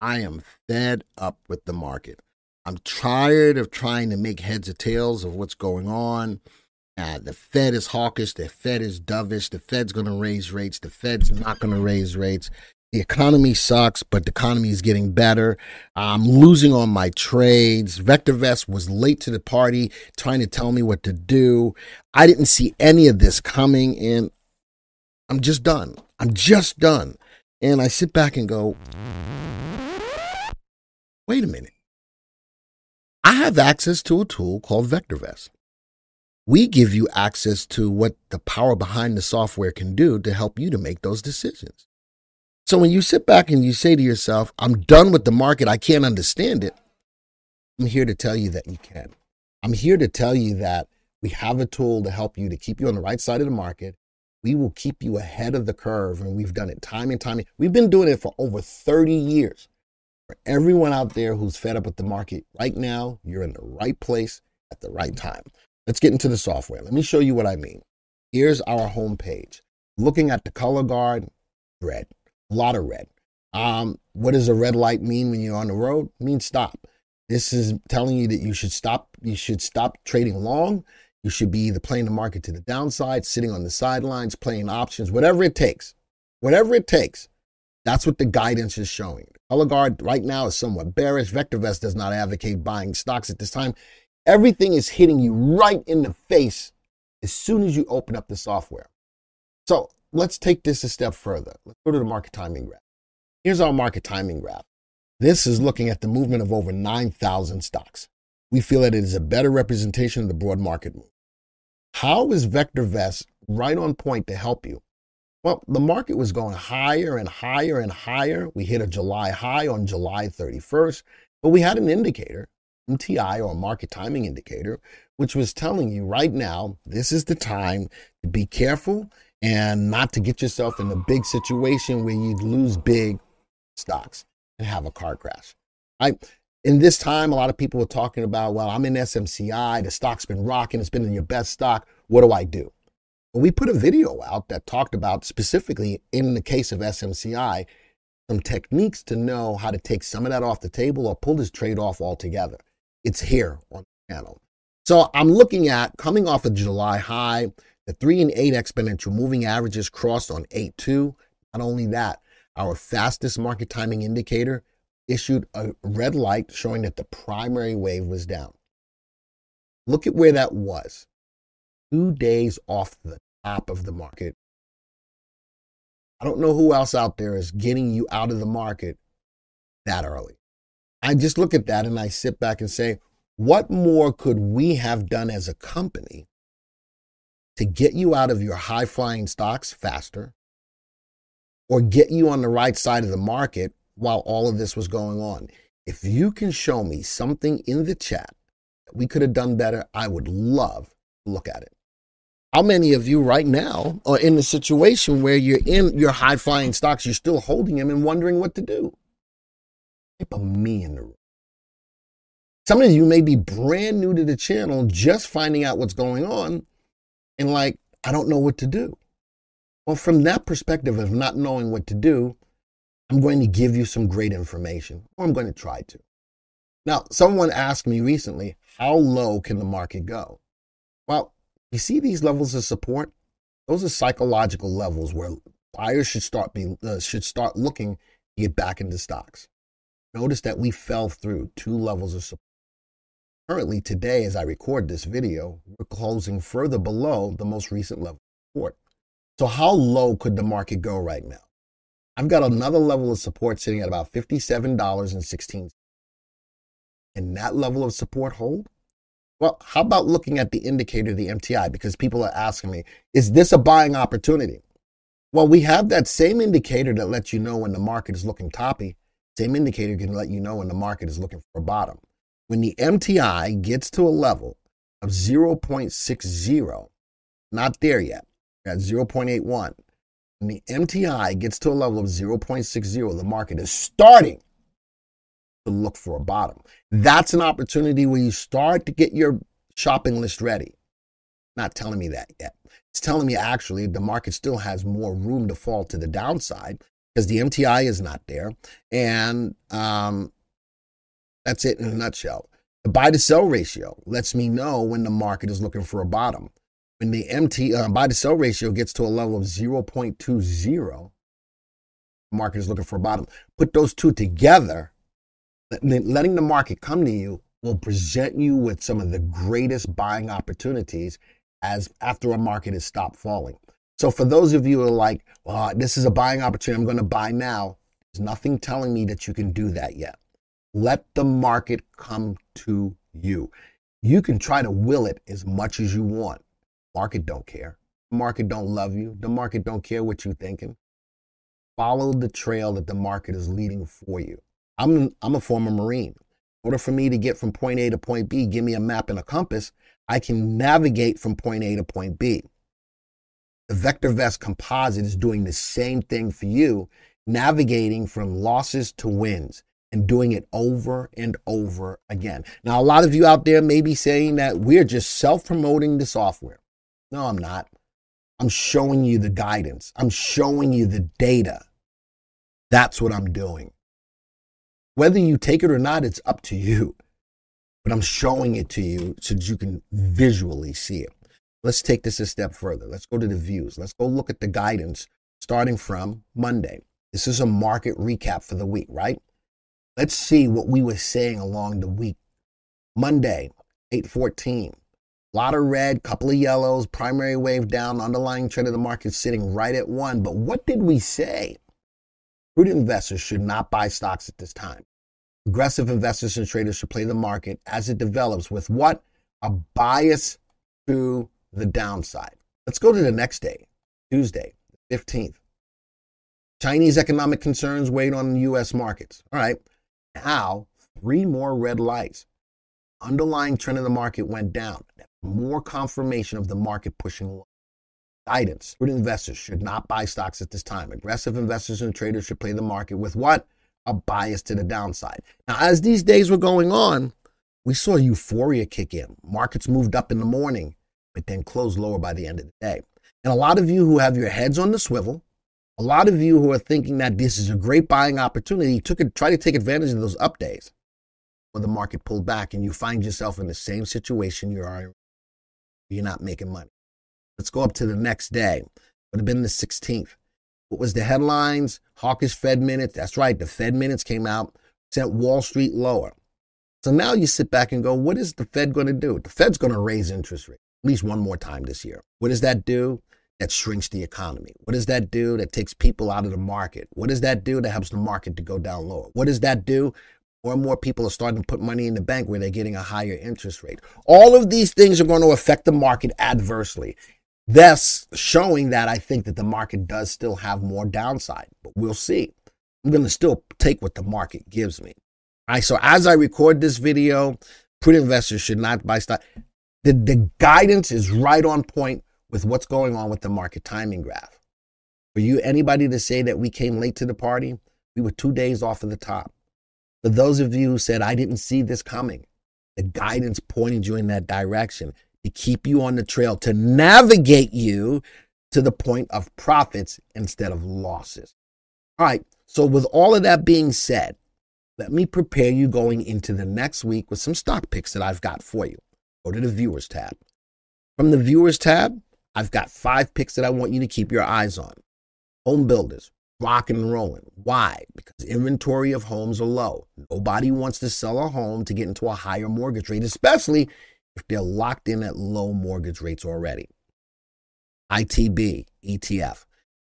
I am fed up with the market. I'm tired of trying to make heads or tails of what's going on. Uh, the Fed is hawkish. The Fed is dovish. The Fed's going to raise rates. The Fed's not going to raise rates. The economy sucks, but the economy is getting better. I'm losing on my trades. VectorVest was late to the party trying to tell me what to do. I didn't see any of this coming, and I'm just done. I'm just done. And I sit back and go, wait a minute. I have access to a tool called VectorVest. We give you access to what the power behind the software can do to help you to make those decisions. So when you sit back and you say to yourself, I'm done with the market, I can't understand it, I'm here to tell you that you can. I'm here to tell you that we have a tool to help you to keep you on the right side of the market. We will keep you ahead of the curve, and we've done it time and time. We've been doing it for over 30 years. For everyone out there who's fed up with the market, right now, you're in the right place at the right time. Let's get into the software. Let me show you what I mean. Here's our home page. Looking at the color guard, red, a lot of red. Um, what does a red light mean when you're on the road? It means stop. This is telling you that you should stop. You should stop trading long. You should be either playing the market to the downside, sitting on the sidelines, playing options, whatever it takes. Whatever it takes. That's what the guidance is showing. Color right now is somewhat bearish. VectorVest does not advocate buying stocks at this time. Everything is hitting you right in the face as soon as you open up the software. So let's take this a step further. Let's go to the market timing graph. Here's our market timing graph. This is looking at the movement of over 9,000 stocks. We feel that it is a better representation of the broad market move. How is VectorVest right on point to help you? Well, the market was going higher and higher and higher. We hit a July high on July 31st, but we had an indicator, MTI or market timing indicator, which was telling you right now, this is the time to be careful and not to get yourself in a big situation where you lose big stocks and have a car crash. I in this time, a lot of people were talking about, well, I'm in SMCI, the stock's been rocking, it's been in your best stock. What do I do? We put a video out that talked about specifically in the case of SMCI, some techniques to know how to take some of that off the table or pull this trade off altogether. It's here on the channel. So I'm looking at coming off a July high, the three and eight exponential moving averages crossed on 8-2. Not only that, our fastest market timing indicator issued a red light showing that the primary wave was down. Look at where that was two days off the top of the market. I don't know who else out there is getting you out of the market that early. I just look at that and I sit back and say, what more could we have done as a company to get you out of your high flying stocks faster or get you on the right side of the market while all of this was going on? If you can show me something in the chat that we could have done better, I would love to look at it. How many of you right now are in a situation where you're in your high flying stocks, you're still holding them and wondering what to do? Type of me in the room. Some of you may be brand new to the channel, just finding out what's going on, and like, I don't know what to do. Well, from that perspective of not knowing what to do, I'm going to give you some great information, or I'm going to try to. Now, someone asked me recently, how low can the market go? Well, you see these levels of support? Those are psychological levels where buyers should start be, uh, should start looking to get back into stocks. Notice that we fell through two levels of support. Currently, today, as I record this video, we're closing further below the most recent level of support. So, how low could the market go right now? I've got another level of support sitting at about $57.16. And that level of support hold? Well, how about looking at the indicator, the MTI? Because people are asking me, is this a buying opportunity? Well, we have that same indicator that lets you know when the market is looking toppy. Same indicator can let you know when the market is looking for a bottom. When the MTI gets to a level of 0.60, not there yet, at 0.81. When the MTI gets to a level of 0.60, the market is starting to look for a bottom. That's an opportunity where you start to get your shopping list ready. Not telling me that yet. It's telling me actually the market still has more room to fall to the downside because the MTI is not there. And um, that's it in a nutshell. The buy to sell ratio lets me know when the market is looking for a bottom. When the MT uh, buy to sell ratio gets to a level of 0.20, the market is looking for a bottom. Put those two together, letting the market come to you will present you with some of the greatest buying opportunities as after a market has stopped falling. So for those of you who are like, well, this is a buying opportunity, I'm going to buy now. There's nothing telling me that you can do that yet. Let the market come to you. You can try to will it as much as you want. Market don't care. The market don't love you. The market don't care what you're thinking. Follow the trail that the market is leading for you. I'm I'm a former Marine. In order for me to get from point A to point B, give me a map and a compass. I can navigate from point A to point B. The VectorVest composite is doing the same thing for you, navigating from losses to wins and doing it over and over again. Now, a lot of you out there may be saying that we're just self promoting the software. No, I'm not. I'm showing you the guidance, I'm showing you the data. That's what I'm doing. Whether you take it or not, it's up to you. But I'm showing it to you so that you can visually see it. Let's take this a step further. Let's go to the views. Let's go look at the guidance starting from Monday. This is a market recap for the week, right? Let's see what we were saying along the week. Monday, 814. A lot of red, couple of yellows, primary wave down, underlying trend of the market sitting right at one. But what did we say? Prudent investors should not buy stocks at this time. Aggressive investors and traders should play the market as it develops with what? A bias to the downside. Let's go to the next day, Tuesday, 15th. Chinese economic concerns weighed on U.S. markets. All right. Now, three more red lights. Underlying trend in the market went down. More confirmation of the market pushing low. guidance. Good investors should not buy stocks at this time. Aggressive investors and traders should play the market with what? A bias to the downside. Now, as these days were going on, we saw euphoria kick in. Markets moved up in the morning, but then closed lower by the end of the day. And a lot of you who have your heads on the swivel, a lot of you who are thinking that this is a great buying opportunity, took it, try to take advantage of those up days where the market pulled back and you find yourself in the same situation you are. You're not making money. Let's go up to the next day. Would have been the 16th. What was the headlines? Hawkish Fed minutes. That's right. The Fed minutes came out, sent Wall Street lower. So now you sit back and go, what is the Fed going to do? The Fed's going to raise interest rates at least one more time this year. What does that do? that shrinks the economy? What does that do that takes people out of the market? What does that do that helps the market to go down lower? What does that do? More and more people are starting to put money in the bank where they're getting a higher interest rate. All of these things are going to affect the market adversely, thus showing that I think that the market does still have more downside, but we'll see. I'm going to still take what the market gives me. All right, so as I record this video, prudent investors should not buy stock. The, the guidance is right on point with what's going on with the market timing graph. For you, anybody to say that we came late to the party, we were two days off of the top. For those of you who said, I didn't see this coming, the guidance pointed you in that direction to keep you on the trail, to navigate you to the point of profits instead of losses. All right. So, with all of that being said, let me prepare you going into the next week with some stock picks that I've got for you. Go to the viewers tab. From the viewers tab, I've got five picks that I want you to keep your eyes on. Home builders, rocking and rolling. Why? Because inventory of homes are low. Nobody wants to sell a home to get into a higher mortgage rate, especially if they're locked in at low mortgage rates already. ITB, ETF.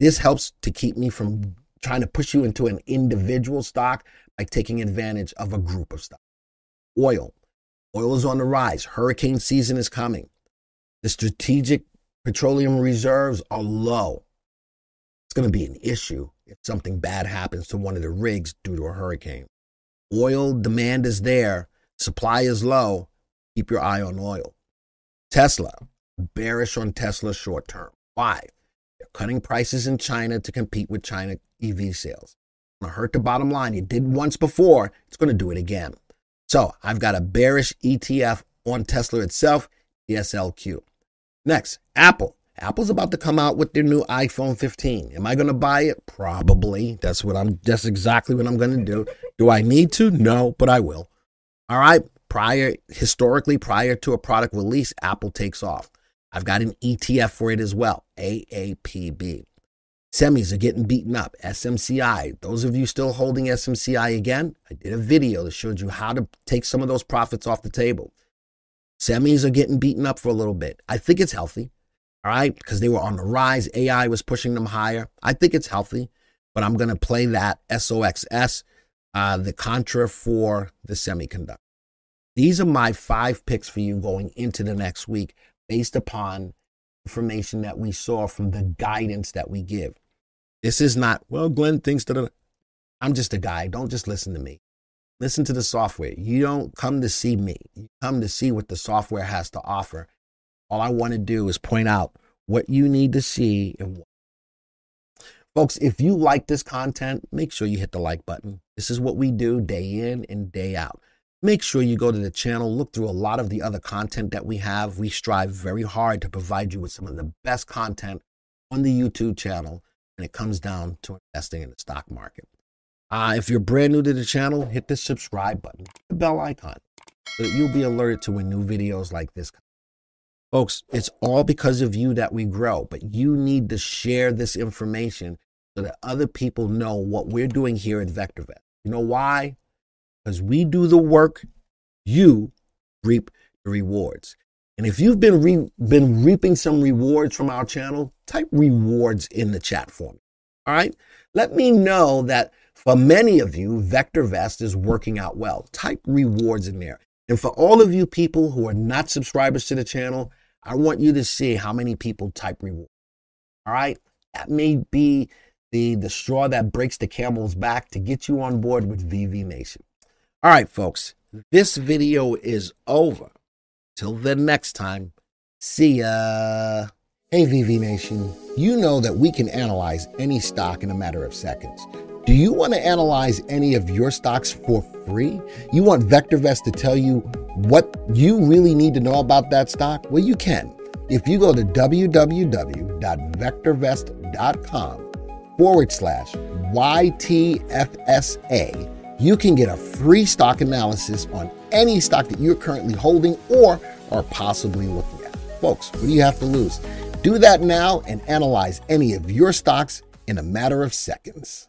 This helps to keep me from trying to push you into an individual stock by taking advantage of a group of stocks. Oil. Oil is on the rise. Hurricane season is coming. The strategic Petroleum reserves are low. It's going to be an issue if something bad happens to one of the rigs due to a hurricane. Oil demand is there, supply is low. Keep your eye on oil. Tesla, bearish on Tesla short term. Why? They're cutting prices in China to compete with China EV sales. To hurt the bottom line. You did once before, it's to do it again. So I've got a bearish ETF on Tesla itself, TSLQ. Next, Apple. Apple's about to come out with their new iPhone 15. Am I going to buy it? Probably. That's what I'm that's exactly what I'm going to do. Do I need to? No, but I will. All right. Prior historically prior to a product release, Apple takes off. I've got an ETF for it as well, AAPB. Semis are getting beaten up. SMCI. Those of you still holding SMCI again, I did a video that showed you how to take some of those profits off the table. Semis are getting beaten up for a little bit. I think it's healthy. All right, because they were on the rise. AI was pushing them higher. I think it's healthy, but I'm going to play that SOXS, uh, the contra for the semiconductor. These are my five picks for you going into the next week based upon information that we saw from the guidance that we give. This is not, well, Glenn thinks that I'm just a guy. Don't just listen to me. Listen to the software. You don't come to see me. You come to see what the software has to offer all I want to do is point out what you need to see. And folks, if you like this content, make sure you hit the like button. This is what we do day in and day out. Make sure you go to the channel, look through a lot of the other content that we have. We strive very hard to provide you with some of the best content on the YouTube channel, and it comes down to investing in the stock market. Uh, if you're brand new to the channel, hit the subscribe button, the bell icon, so that you'll be alerted to when new videos like this come Folks, it's all because of you that we grow, but you need to share this information so that other people know what we're doing here at VectorVest. You know why? Because we do the work, you reap the rewards. And if you've been re- been reaping some rewards from our channel, type rewards in the chat for me. All right? Let me know that for many of you, VectorVest is working out well. Type rewards in there. And for all of you people who are not subscribers to the channel, I want you to see how many people type rewards. All right. That may be the, the straw that breaks the camel's back to get you on board with VV Nation. All right, folks. This video is over. Till the next time. See ya. Hey, VV Nation. You know that we can analyze any stock in a matter of seconds. Do you want to analyze any of your stocks for free? You want VectorVest to tell you what you really need to know about that stock? Well, you can. If you go to www.vectorvest.com forward slash YTFSA, you can get a free stock analysis on any stock that you're currently holding or are possibly looking at. Folks, what do you have to lose? Do that now and analyze any of your stocks in a matter of seconds.